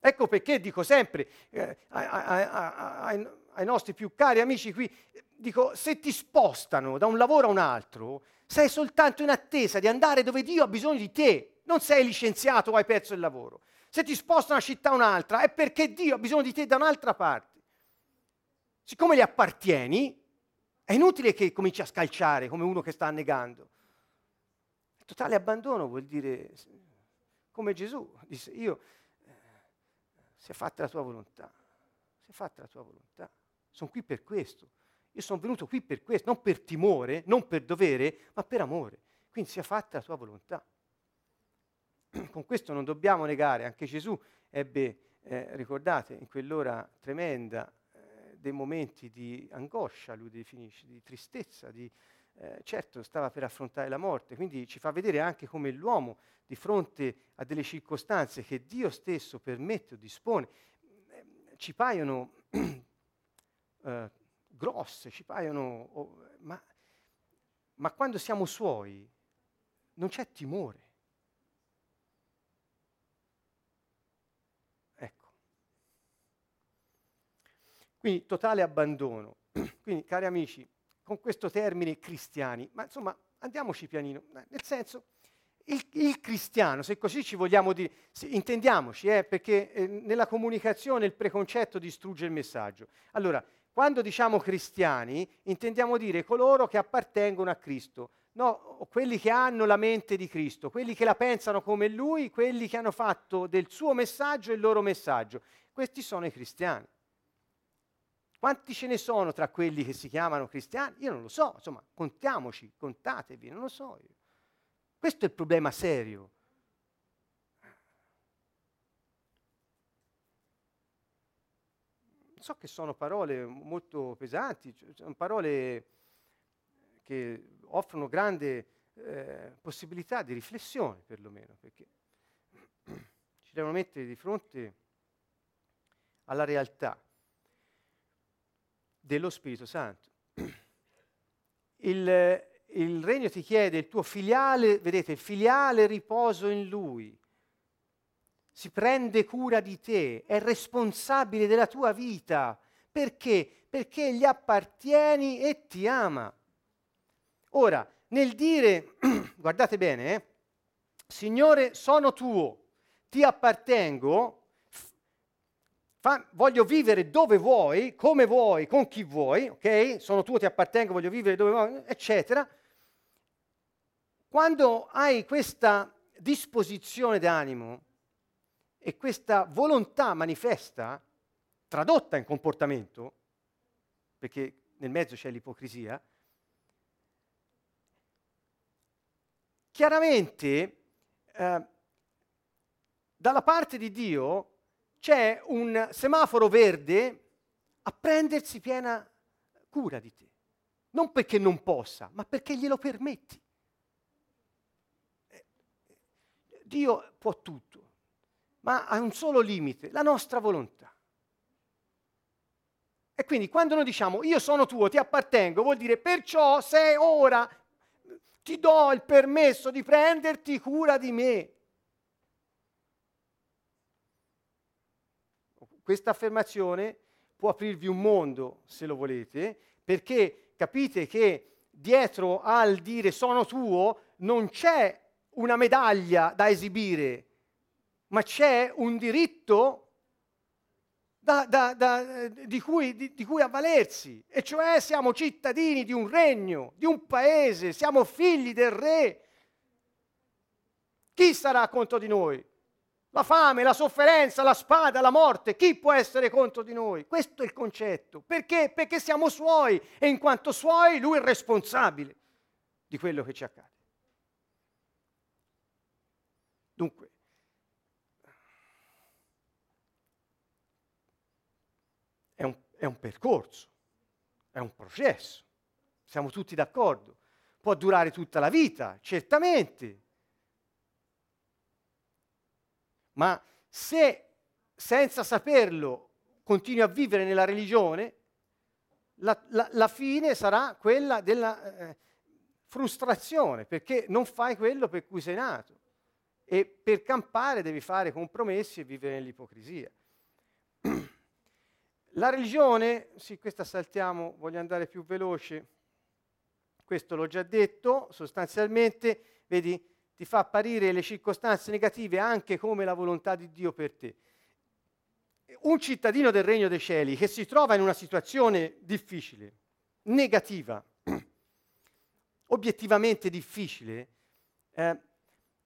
Ecco perché dico sempre eh, ai, ai, nostri più cari amici qui, dico, se ti spostano da un lavoro a un altro, sei soltanto in attesa di andare dove Dio ha bisogno di te, non sei licenziato o hai perso il lavoro. Se ti spostano da una città a un'altra è perché Dio ha bisogno di te da un'altra parte. Siccome gli appartieni, è inutile che cominci a scalciare come uno che sta annegando. Totale abbandono vuol dire, come Gesù disse, io sia fatta la tua volontà, sia fatta la tua volontà. Sono qui per questo. Io sono venuto qui per questo, non per timore, non per dovere, ma per amore. Quindi sia fatta la tua volontà. <clears throat> Con questo non dobbiamo negare, anche Gesù ebbe, eh, ricordate, in quell'ora tremenda eh, dei momenti di angoscia, lui definisce, di tristezza, di, eh, certo stava per affrontare la morte, quindi ci fa vedere anche come l'uomo di fronte a delle circostanze che Dio stesso permette o dispone, ci paiono <clears throat> eh, grosse, ci paiono... Oh, ma, ma quando siamo suoi non c'è timore. Ecco. Quindi totale abbandono. <clears throat> Quindi, cari amici, con questo termine cristiani, ma insomma andiamoci pianino, nel senso il, il, cristiano, se così ci vogliamo dire, intendiamoci, eh, perché eh, nella comunicazione il preconcetto distrugge il messaggio. Allora, quando diciamo cristiani, intendiamo dire coloro che appartengono a Cristo, no, quelli che hanno la mente di Cristo, quelli che la pensano come Lui, quelli che hanno fatto del suo messaggio il loro messaggio. Questi sono i cristiani. Quanti ce ne sono tra quelli che si chiamano cristiani? Io non lo so, insomma, contiamoci, contatevi, non lo so io. Questo è il problema serio. So che sono parole molto pesanti, sono parole che offrono grande eh, possibilità di riflessione, perlomeno, perché <clears throat> ci devono mettere di fronte alla realtà dello Spirito Santo. Il, il regno ti chiede il tuo filiale, vedete, il filiale riposo in lui, si prende cura di te, è responsabile della tua vita. Perché? Perché gli appartieni e ti ama. Ora, nel dire, <clears throat> guardate bene, eh, Signore, sono tuo, ti appartengo, fa, voglio vivere dove vuoi, come vuoi, con chi vuoi, ok? Sono tuo, ti appartengo, voglio vivere dove vuoi, eccetera. Quando hai questa disposizione d'animo e questa volontà manifesta, tradotta in comportamento, perché nel mezzo c'è l'ipocrisia, chiaramente eh, dalla parte di Dio c'è un semaforo verde a prendersi piena cura di te. Non perché non possa, ma perché glielo permetti. Dio può tutto, ma ha un solo limite, la nostra volontà. E quindi quando noi diciamo io sono tuo, ti appartengo, vuol dire perciò se ora ti do il permesso di prenderti cura di me. Questa affermazione può aprirvi un mondo, se lo volete, perché capite che dietro al dire sono tuo non c'è una medaglia da esibire, ma c'è un diritto da, da, da, di, cui, di, di cui avvalersi, e cioè siamo cittadini di un regno, di un paese, siamo figli del re. Chi sarà contro di noi? La fame, la sofferenza, la spada, la morte, chi può essere contro di noi? Questo è il concetto. Perché? Perché siamo suoi e in quanto suoi lui è responsabile di quello che ci accade. Dunque, è un, è un percorso, è un processo, siamo tutti d'accordo. Può durare tutta la vita, certamente. Ma se senza saperlo continui a vivere nella religione, la, la, la fine sarà quella della eh, frustrazione, perché non fai quello per cui sei nato e per campare devi fare compromessi e vivere nell'ipocrisia. <clears throat> La religione, sì, questa saltiamo, voglio andare più veloce, questo l'ho già detto, sostanzialmente, vedi, ti fa apparire le circostanze negative anche come la volontà di Dio per te. Un cittadino del Regno dei Cieli che si trova in una situazione difficile, negativa, <clears throat> obiettivamente difficile, eh,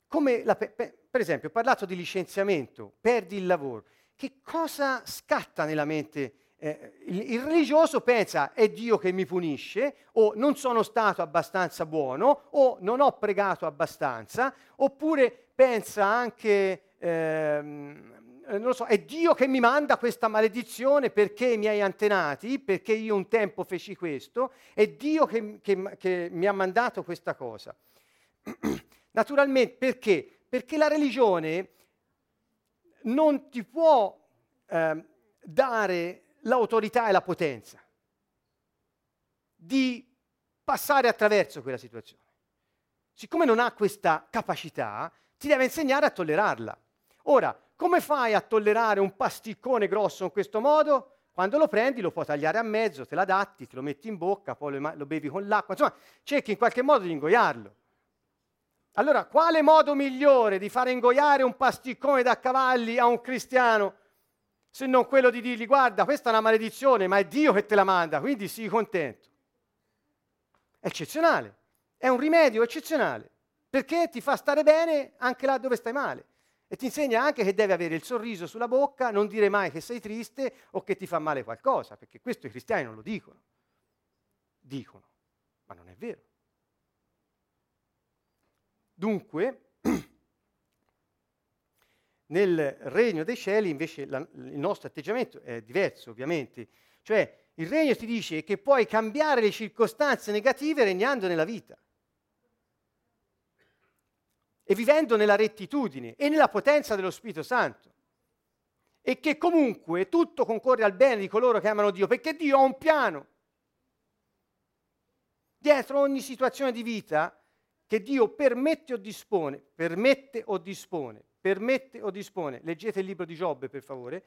come la, per esempio, ho parlato di licenziamento, perdi il lavoro. Che cosa scatta nella mente? Eh, il, il, religioso pensa è Dio che mi punisce, o non sono stato abbastanza buono, o non ho pregato abbastanza, oppure pensa anche, ehm, non lo so, è Dio che mi manda questa maledizione perché i miei antenati, perché io un tempo feci questo, è Dio che, che, che mi ha mandato questa cosa. <clears throat> Naturalmente perché? Perché la religione non ti può eh, dare l'autorità e la potenza. di passare attraverso quella situazione. Siccome non ha questa capacità, ti deve insegnare a tollerarla. Ora, come fai a tollerare un pasticcone grosso in questo modo? Quando lo prendi lo puoi tagliare a mezzo, te l'adatti, te lo metti in bocca, poi lo, bevi con l'acqua, insomma, cerchi in qualche modo di ingoiarlo. Allora, quale modo migliore di fare ingoiare un pasticcone da cavalli a un cristiano se non quello di dirgli guarda, questa è una maledizione, ma è Dio che te la manda, quindi sii contento. È eccezionale, è un rimedio eccezionale, perché ti fa stare bene anche là dove stai male. E ti insegna anche che devi avere il sorriso sulla bocca, non dire mai che sei triste o che ti fa male qualcosa, perché questo i cristiani non lo dicono. Dicono, ma non è vero. Dunque, nel regno dei cieli invece la, il nostro atteggiamento è diverso, ovviamente. Cioè, il regno ti dice che puoi cambiare le circostanze negative regnando nella vita e vivendo nella rettitudine e nella potenza dello Spirito Santo. E che comunque tutto concorre al bene di coloro che amano Dio, perché Dio ha un piano. Dietro ogni situazione di vita che Dio permette o dispone, permette o dispone, permette o dispone, leggete il libro di Giobbe per favore,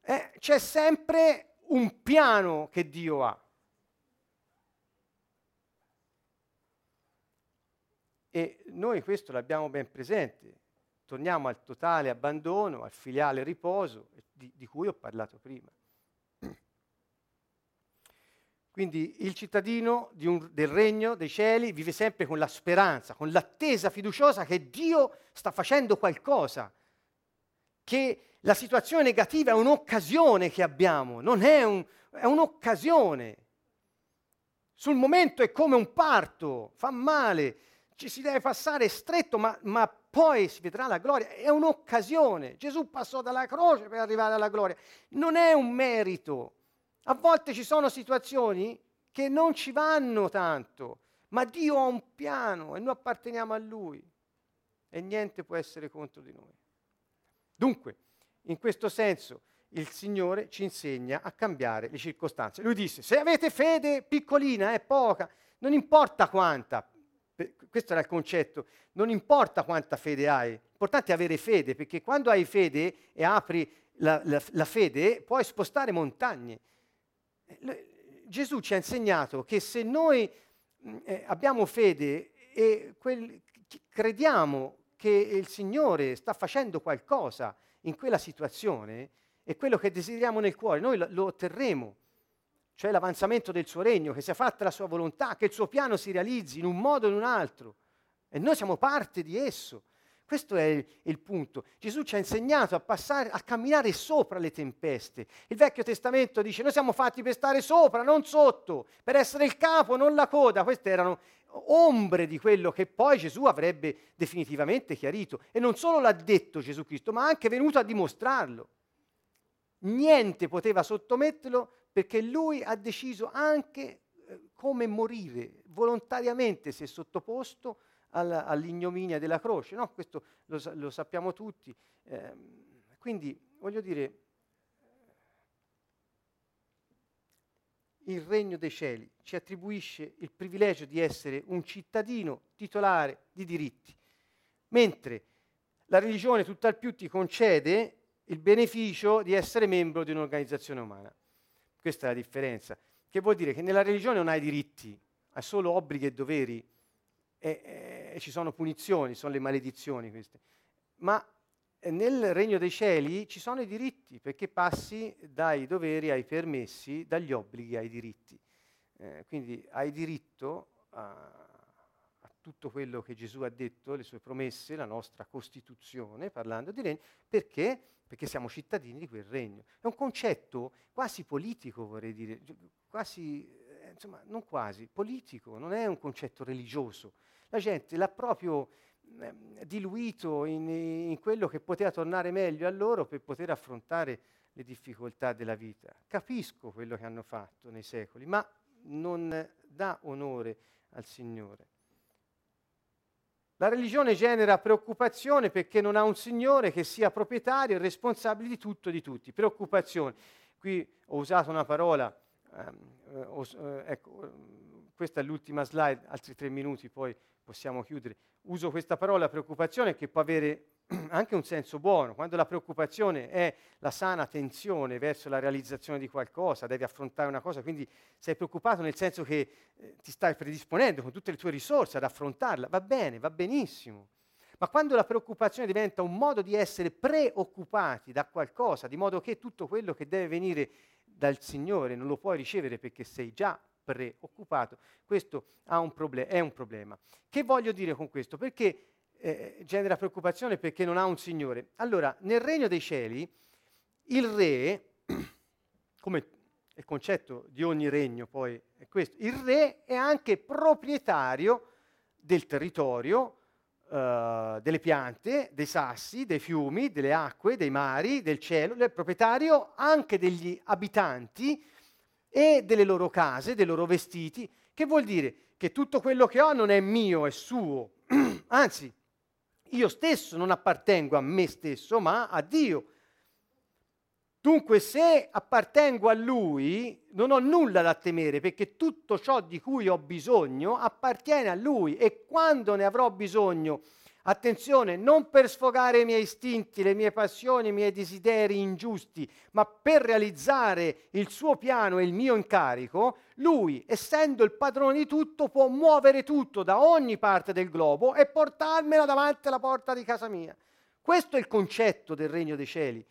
eh, c'è sempre un piano che Dio ha. E noi questo l'abbiamo ben presente. Torniamo al totale abbandono, al filiale riposo di, di cui ho parlato prima. Quindi il cittadino un, del regno dei cieli vive sempre con la speranza, con l'attesa fiduciosa che Dio sta facendo qualcosa, che la situazione negativa è un'occasione che abbiamo, non è, un, è un'occasione. Sul momento è come un parto, fa male, ci si deve passare stretto, ma, ma, poi si vedrà la gloria. È un'occasione. Gesù passò dalla croce per arrivare alla gloria. Non è un merito. A volte ci sono situazioni che non ci vanno tanto, ma Dio ha un piano e noi apparteniamo a Lui e niente può essere contro di noi. Dunque, in questo senso, il Signore ci insegna a cambiare le circostanze. Lui disse, se avete fede piccolina, è poca, non importa quanta, questo era il concetto, non importa quanta fede hai, l'importante è avere fede, perché quando hai fede e apri la, la, la fede, puoi spostare montagne. Gesù ci ha insegnato che se noi eh, abbiamo fede e quel, crediamo che il Signore sta facendo qualcosa in quella situazione, è quello che desideriamo nel cuore, noi lo otterremo cioè l'avanzamento del suo regno, che sia fatta la sua volontà, che il suo piano si realizzi in un modo o in un altro. E noi siamo parte di esso. Questo è il, il, punto. Gesù ci ha insegnato a passare, a camminare sopra le tempeste. Il Vecchio Testamento dice: Noi siamo fatti per stare sopra, non sotto, per essere il capo, non la coda. Queste erano ombre di quello che poi Gesù avrebbe definitivamente chiarito. E non solo l'ha detto Gesù Cristo, ma anche venuto a dimostrarlo. Niente poteva sottometterlo perché lui ha deciso anche eh, come morire, volontariamente si è sottoposto all'ignominia della croce, no? questo lo, lo, sappiamo tutti. Eh, quindi voglio dire, il regno dei cieli ci attribuisce il privilegio di essere un cittadino titolare di diritti, mentre la religione tutt'al più ti concede il beneficio di essere membro di un'organizzazione umana. Questa è la differenza. Che vuol dire che nella religione non hai diritti, hai solo obblighi e doveri e, e ci sono punizioni, sono le maledizioni queste. Ma nel regno dei cieli ci sono i diritti, perché passi dai doveri ai permessi, dagli obblighi ai diritti. Eh, quindi hai diritto a, a, tutto quello che Gesù ha detto, le sue promesse, la nostra Costituzione, parlando di regno, perché? perché siamo cittadini di quel regno. È un concetto quasi politico, vorrei dire, quasi, eh, insomma, non quasi, politico, non è un concetto religioso. La gente l'ha proprio eh, diluito in, in, quello che poteva tornare meglio a loro per poter affrontare le difficoltà della vita. Capisco quello che hanno fatto nei secoli, ma non dà onore al Signore. La religione genera preoccupazione perché non ha un Signore che sia proprietario e responsabile di tutto e di tutti. Preoccupazione. Qui ho usato una parola, ehm, eh, eh ecco, questa è l'ultima slide, altri tre minuti, poi possiamo chiudere. Uso questa parola preoccupazione che può avere <clears throat> anche un senso buono. Quando la preoccupazione è la sana tensione verso la realizzazione di qualcosa, devi affrontare una cosa, quindi sei preoccupato nel senso che eh, ti stai predisponendo con tutte le tue risorse ad affrontarla, va bene, va benissimo. Ma quando la preoccupazione diventa un modo di essere preoccupati da qualcosa, di modo che tutto quello che deve venire dal Signore non lo puoi ricevere perché sei già preoccupato, questo un proble- è un problema. Che voglio dire con questo? Perché eh, genera preoccupazione perché non ha un Signore. Allora, nel regno dei cieli, il re, <clears throat> come il concetto di ogni regno poi è questo, il re è anche proprietario del territorio, uh, delle piante, dei sassi, dei fiumi, delle acque, dei mari, del cielo, è proprietario anche degli abitanti e delle loro case, dei loro vestiti, che vuol dire che tutto quello che ho non è mio, è suo. <clears throat> Anzi, io stesso non appartengo a me stesso, ma a Dio. Dunque, se appartengo a Lui, non ho nulla da temere, perché tutto ciò di cui ho bisogno appartiene a Lui e quando ne avrò bisogno, attenzione, non per sfogare i miei istinti, le mie passioni, i miei desideri ingiusti, ma per realizzare il suo piano e il mio incarico, Lui, essendo il padrone di tutto, può muovere tutto da ogni parte del globo e portarmela davanti alla porta di casa mia. Questo è il concetto del regno dei cieli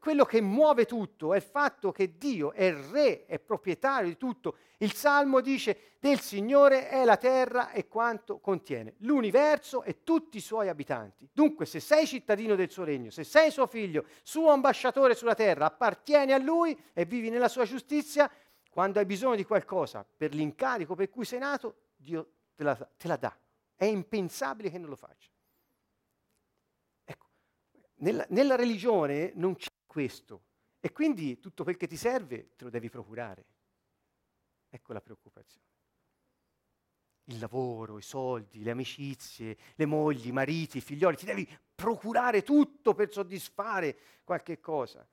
quello che muove tutto è il fatto che Dio è re, è proprietario di tutto. Il Salmo dice del Signore è la terra e quanto contiene, l'universo e tutti i suoi abitanti. Dunque se sei cittadino del suo regno, se sei suo figlio, suo ambasciatore sulla terra, appartieni a lui e vivi nella sua giustizia, quando hai bisogno di qualcosa per l'incarico per cui sei nato, Dio te la, te la dà. È impensabile che non lo faccia. Ecco, nella, nella religione non c'è questo. E quindi tutto quel che ti serve te lo devi procurare. Ecco la preoccupazione. Il lavoro, i soldi, le amicizie, le mogli, i mariti, i figlioli, ti devi procurare tutto per soddisfare qualche cosa.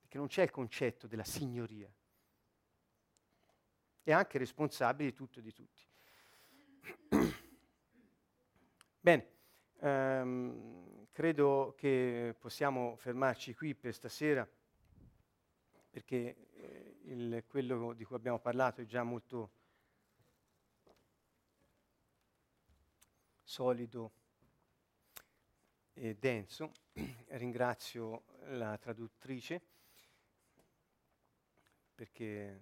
Perché non c'è il concetto della signoria. È anche responsabile di tutto e di tutti. <clears throat> Bene. Um, credo che possiamo fermarci qui per stasera perché eh, il, quello di cui abbiamo parlato è già molto solido e denso. <clears throat> Ringrazio la traduttrice perché è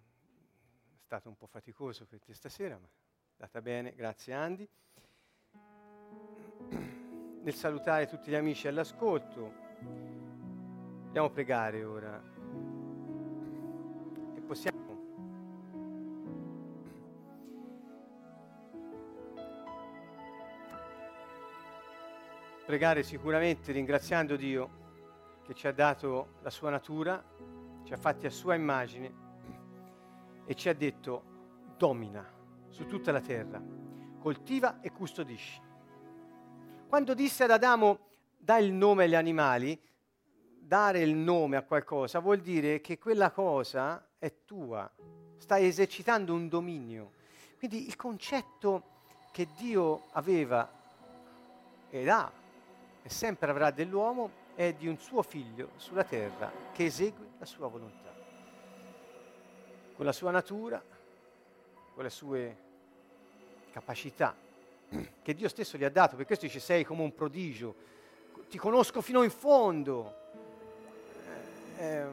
stato un po' faticoso per te stasera, ma è andata bene, grazie Andy nel salutare tutti gli amici all'ascolto, a pregare ora. E possiamo pregare sicuramente ringraziando Dio che ci ha dato la sua natura, ci ha fatti a sua immagine e ci ha detto domina su tutta la terra, coltiva e custodisci. Quando disse ad Adamo dai il nome agli animali, dare il nome a qualcosa vuol dire che quella cosa è tua, stai esercitando un dominio. Quindi il concetto che Dio aveva ed ha e sempre avrà dell'uomo è di un suo figlio sulla terra che esegue la sua volontà, con la sua natura, con le sue capacità che Dio stesso gli ha dato, per questo dice sei come un prodigio, ti conosco fino in fondo, eh, è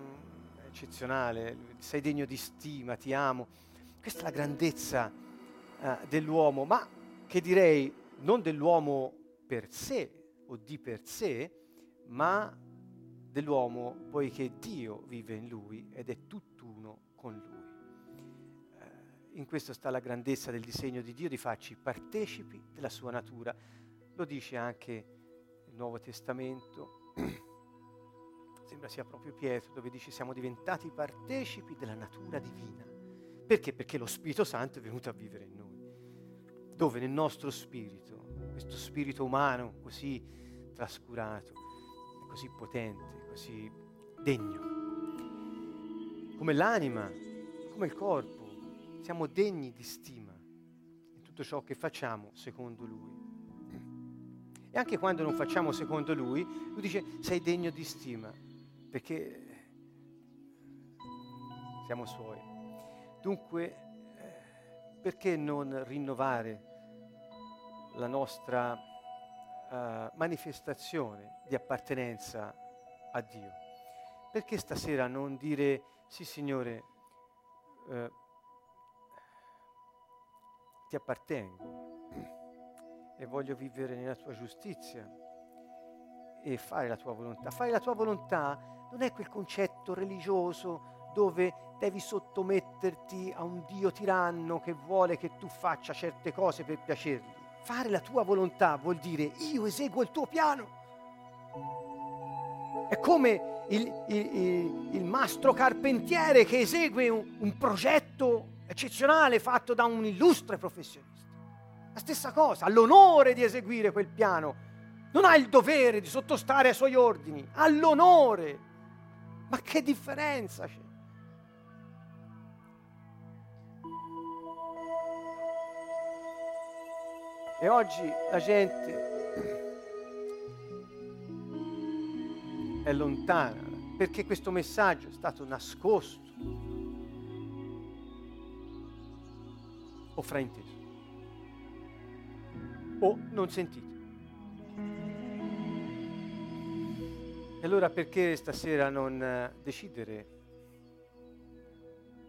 eccezionale, sei degno di stima, ti amo. Questa è la grandezza eh, dell'uomo, ma che direi non dell'uomo per sé o di per sé, ma dell'uomo poiché Dio vive in lui ed è tutt'uno con lui in questo sta la grandezza del disegno di Dio, di farci partecipi della sua natura. Lo dice anche il Nuovo Testamento, <clears throat> sembra sia proprio Pietro, dove dice siamo diventati partecipi della natura divina. Perché? Perché lo Spirito Santo è venuto a vivere in noi. Dove nel nostro spirito, questo spirito umano così trascurato, così potente, così degno, come l'anima, come il corpo, siamo degni di stima in tutto ciò che facciamo secondo Lui. E anche quando non facciamo secondo Lui, Lui dice sei degno di stima, perché siamo Suoi. Dunque, eh, perché non rinnovare la nostra uh, manifestazione di appartenenza a Dio? Perché stasera non dire sì Signore, eh, ti appartengo e voglio vivere nella tua giustizia e fare la tua volontà. Fare la tua volontà non è quel concetto religioso dove devi sottometterti a un Dio tiranno che vuole che tu faccia certe cose per piacergli. Fare la tua volontà vuol dire io eseguo il tuo piano. È come il, il, il, il mastro carpentiere che esegue un, un progetto eccezionale fatto da un illustre professionista. La stessa cosa, ha l'onore di eseguire quel piano, non ha il dovere di sottostare ai suoi ordini, ha l'onore. Ma che differenza c'è? E oggi la gente è lontana perché questo messaggio è stato nascosto o frainteso o non sentito. E allora perché stasera non eh, decidere,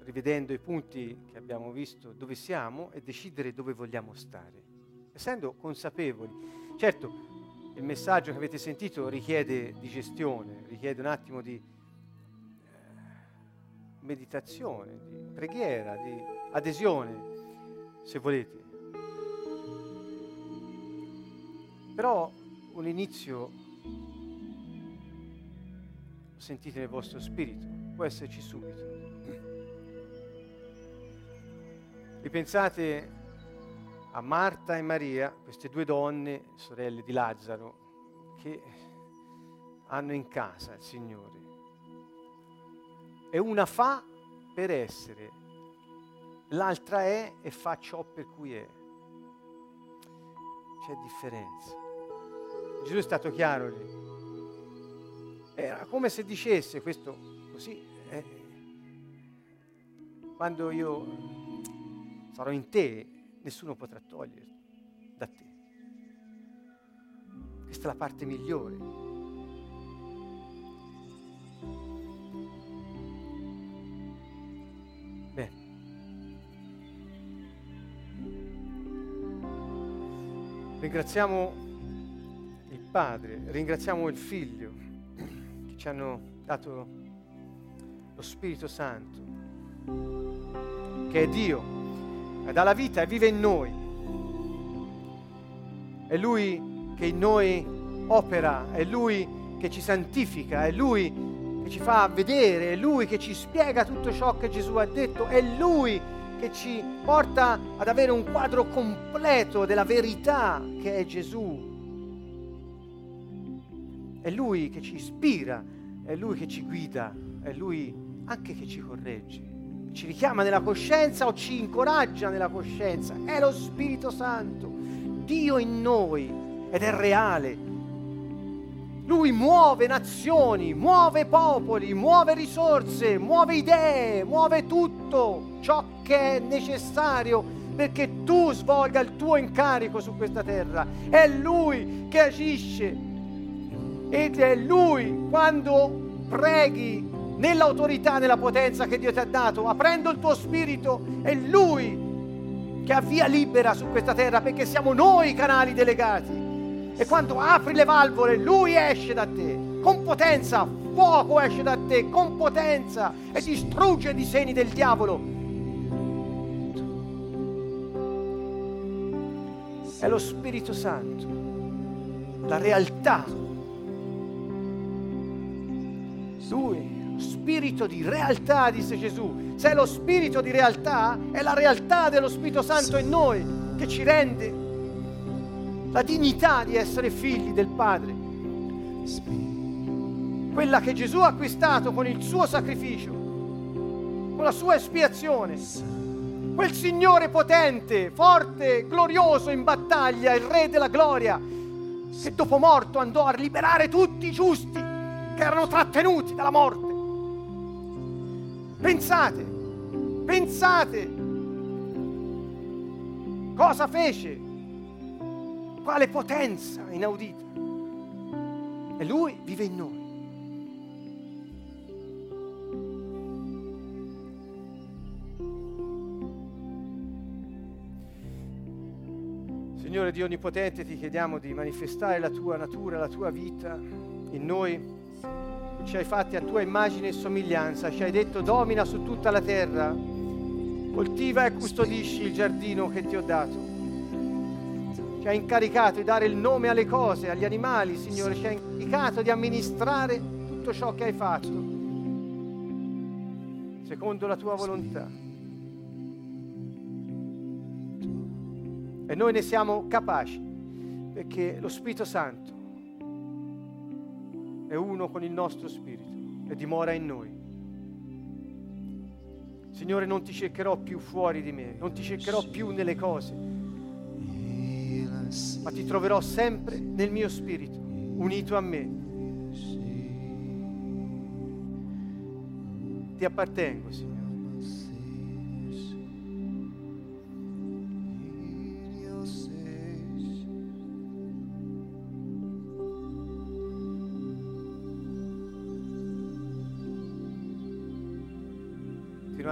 rivedendo i punti che abbiamo visto, dove siamo e decidere dove vogliamo stare, essendo consapevoli. Certo, il messaggio che avete sentito richiede digestione, richiede un attimo di eh, meditazione, di preghiera, di adesione, se volete. Però un inizio sentite nel vostro spirito, può esserci subito. Ripensate a Marta e Maria, queste due donne, sorelle di Lazzaro, che hanno in casa il Signore. E una fa per essere, l'altra è e fa ciò per cui è. C'è differenza. Gesù è stato chiaro lì. Era come se dicesse questo così, eh, quando io sarò in te, nessuno potrà toglierti da te. Questa è la parte migliore. Ringraziamo il Padre, ringraziamo il Figlio che ci hanno dato lo Spirito Santo, che è Dio dà la vita e vive in noi. È Lui che in noi opera, è Lui che ci santifica, è Lui che ci fa vedere, è Lui che ci spiega tutto ciò che Gesù ha detto, è Lui che ci porta ad avere un quadro completo della verità che è Gesù. È Lui che ci ispira, è Lui che ci guida, è Lui anche che ci corregge ci richiama nella coscienza o ci incoraggia nella coscienza. È lo Spirito Santo, Dio in noi ed è reale. Lui muove nazioni, muove popoli, muove risorse, muove idee, muove tutto che è necessario perché tu svolga il tuo incarico su questa terra. È Lui che agisce ed è Lui quando preghi nell'autorità, nella potenza che Dio ti ha dato, aprendo il tuo spirito, è Lui che ha via libera su questa terra perché siamo noi i canali delegati. E quando apri le valvole, Lui esce da te con potenza, fuoco esce da te con potenza e distrugge i disegni del diavolo. È lo Spirito Santo, la realtà. Lui spirito di realtà, disse Gesù. Se è lo spirito di realtà, è la realtà dello Spirito Santo in noi che ci rende la dignità di essere figli del Padre. Quella che Gesù ha acquistato con il suo sacrificio, con la sua espiazione. Quel Signore potente, forte, glorioso in battaglia, il Re della gloria, che dopo morto andò a liberare tutti i giusti che erano trattenuti dalla morte. Pensate, pensate cosa fece, quale potenza inaudita. E Lui vive in noi. Signore Dio Onnipotente, ti chiediamo di manifestare la tua natura, la tua vita in noi. Ci hai fatti a tua immagine e somiglianza, ci hai detto domina su tutta la terra, coltiva e custodisci il giardino che ti ho dato. Ci hai incaricato di dare il nome alle cose, agli animali, Signore, ci hai incaricato di amministrare tutto ciò che hai fatto, secondo la tua volontà. E noi ne siamo capaci perché lo Spirito Santo è uno con il nostro Spirito e dimora in noi. Signore, non ti cercherò più fuori di me, non ti cercherò più nelle cose, ma ti troverò sempre nel mio spirito, unito a me. Ti appartengo, Signore.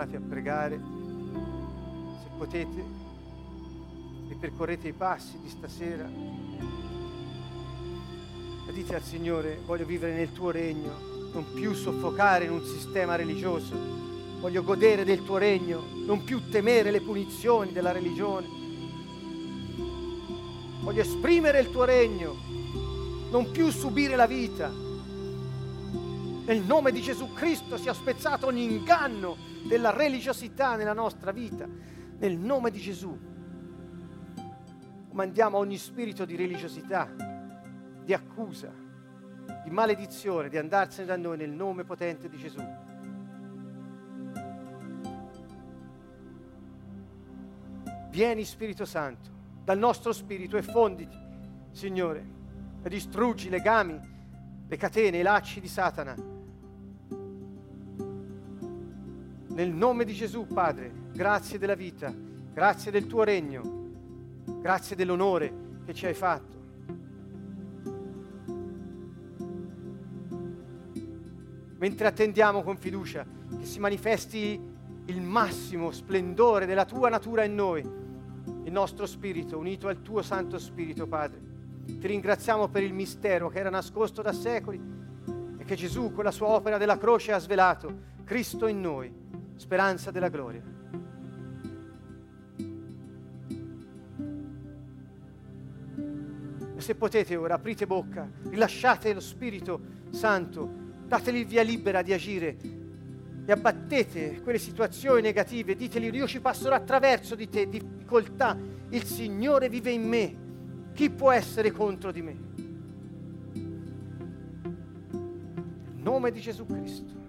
Continuate a pregare, se potete, e percorrete i passi di stasera. E dite al Signore, voglio vivere nel tuo regno, non più soffocare in un sistema religioso, voglio godere del tuo regno, non più temere le punizioni della religione. Voglio esprimere il tuo regno, non più subire la vita. Nel nome di Gesù Cristo sia spezzato ogni inganno della religiosità nella nostra vita, nel nome di Gesù. Comandiamo ogni spirito di religiosità, di accusa, di maledizione, di andarsene da noi nel nome potente di Gesù. Vieni Spirito Santo dal nostro spirito e fonditi, Signore, e distruggi i legami, le catene, i lacci di Satana Nel nome di Gesù, Padre, grazie della vita, grazie del tuo regno, grazie dell'onore che ci hai fatto. Mentre attendiamo con fiducia che si manifesti il massimo splendore della tua natura in noi, il nostro spirito unito al tuo Santo Spirito, Padre. Ti ringraziamo per il mistero che era nascosto da secoli e che Gesù con la sua opera della croce ha svelato, Cristo in noi speranza della gloria. E se potete ora, aprite bocca, rilasciate lo Spirito Santo, dategli via libera di agire e abbattete quelle situazioni negative, diteli io ci passerò attraverso di te, difficoltà, il Signore vive in me, chi può essere contro di me? Nome di Gesù Cristo.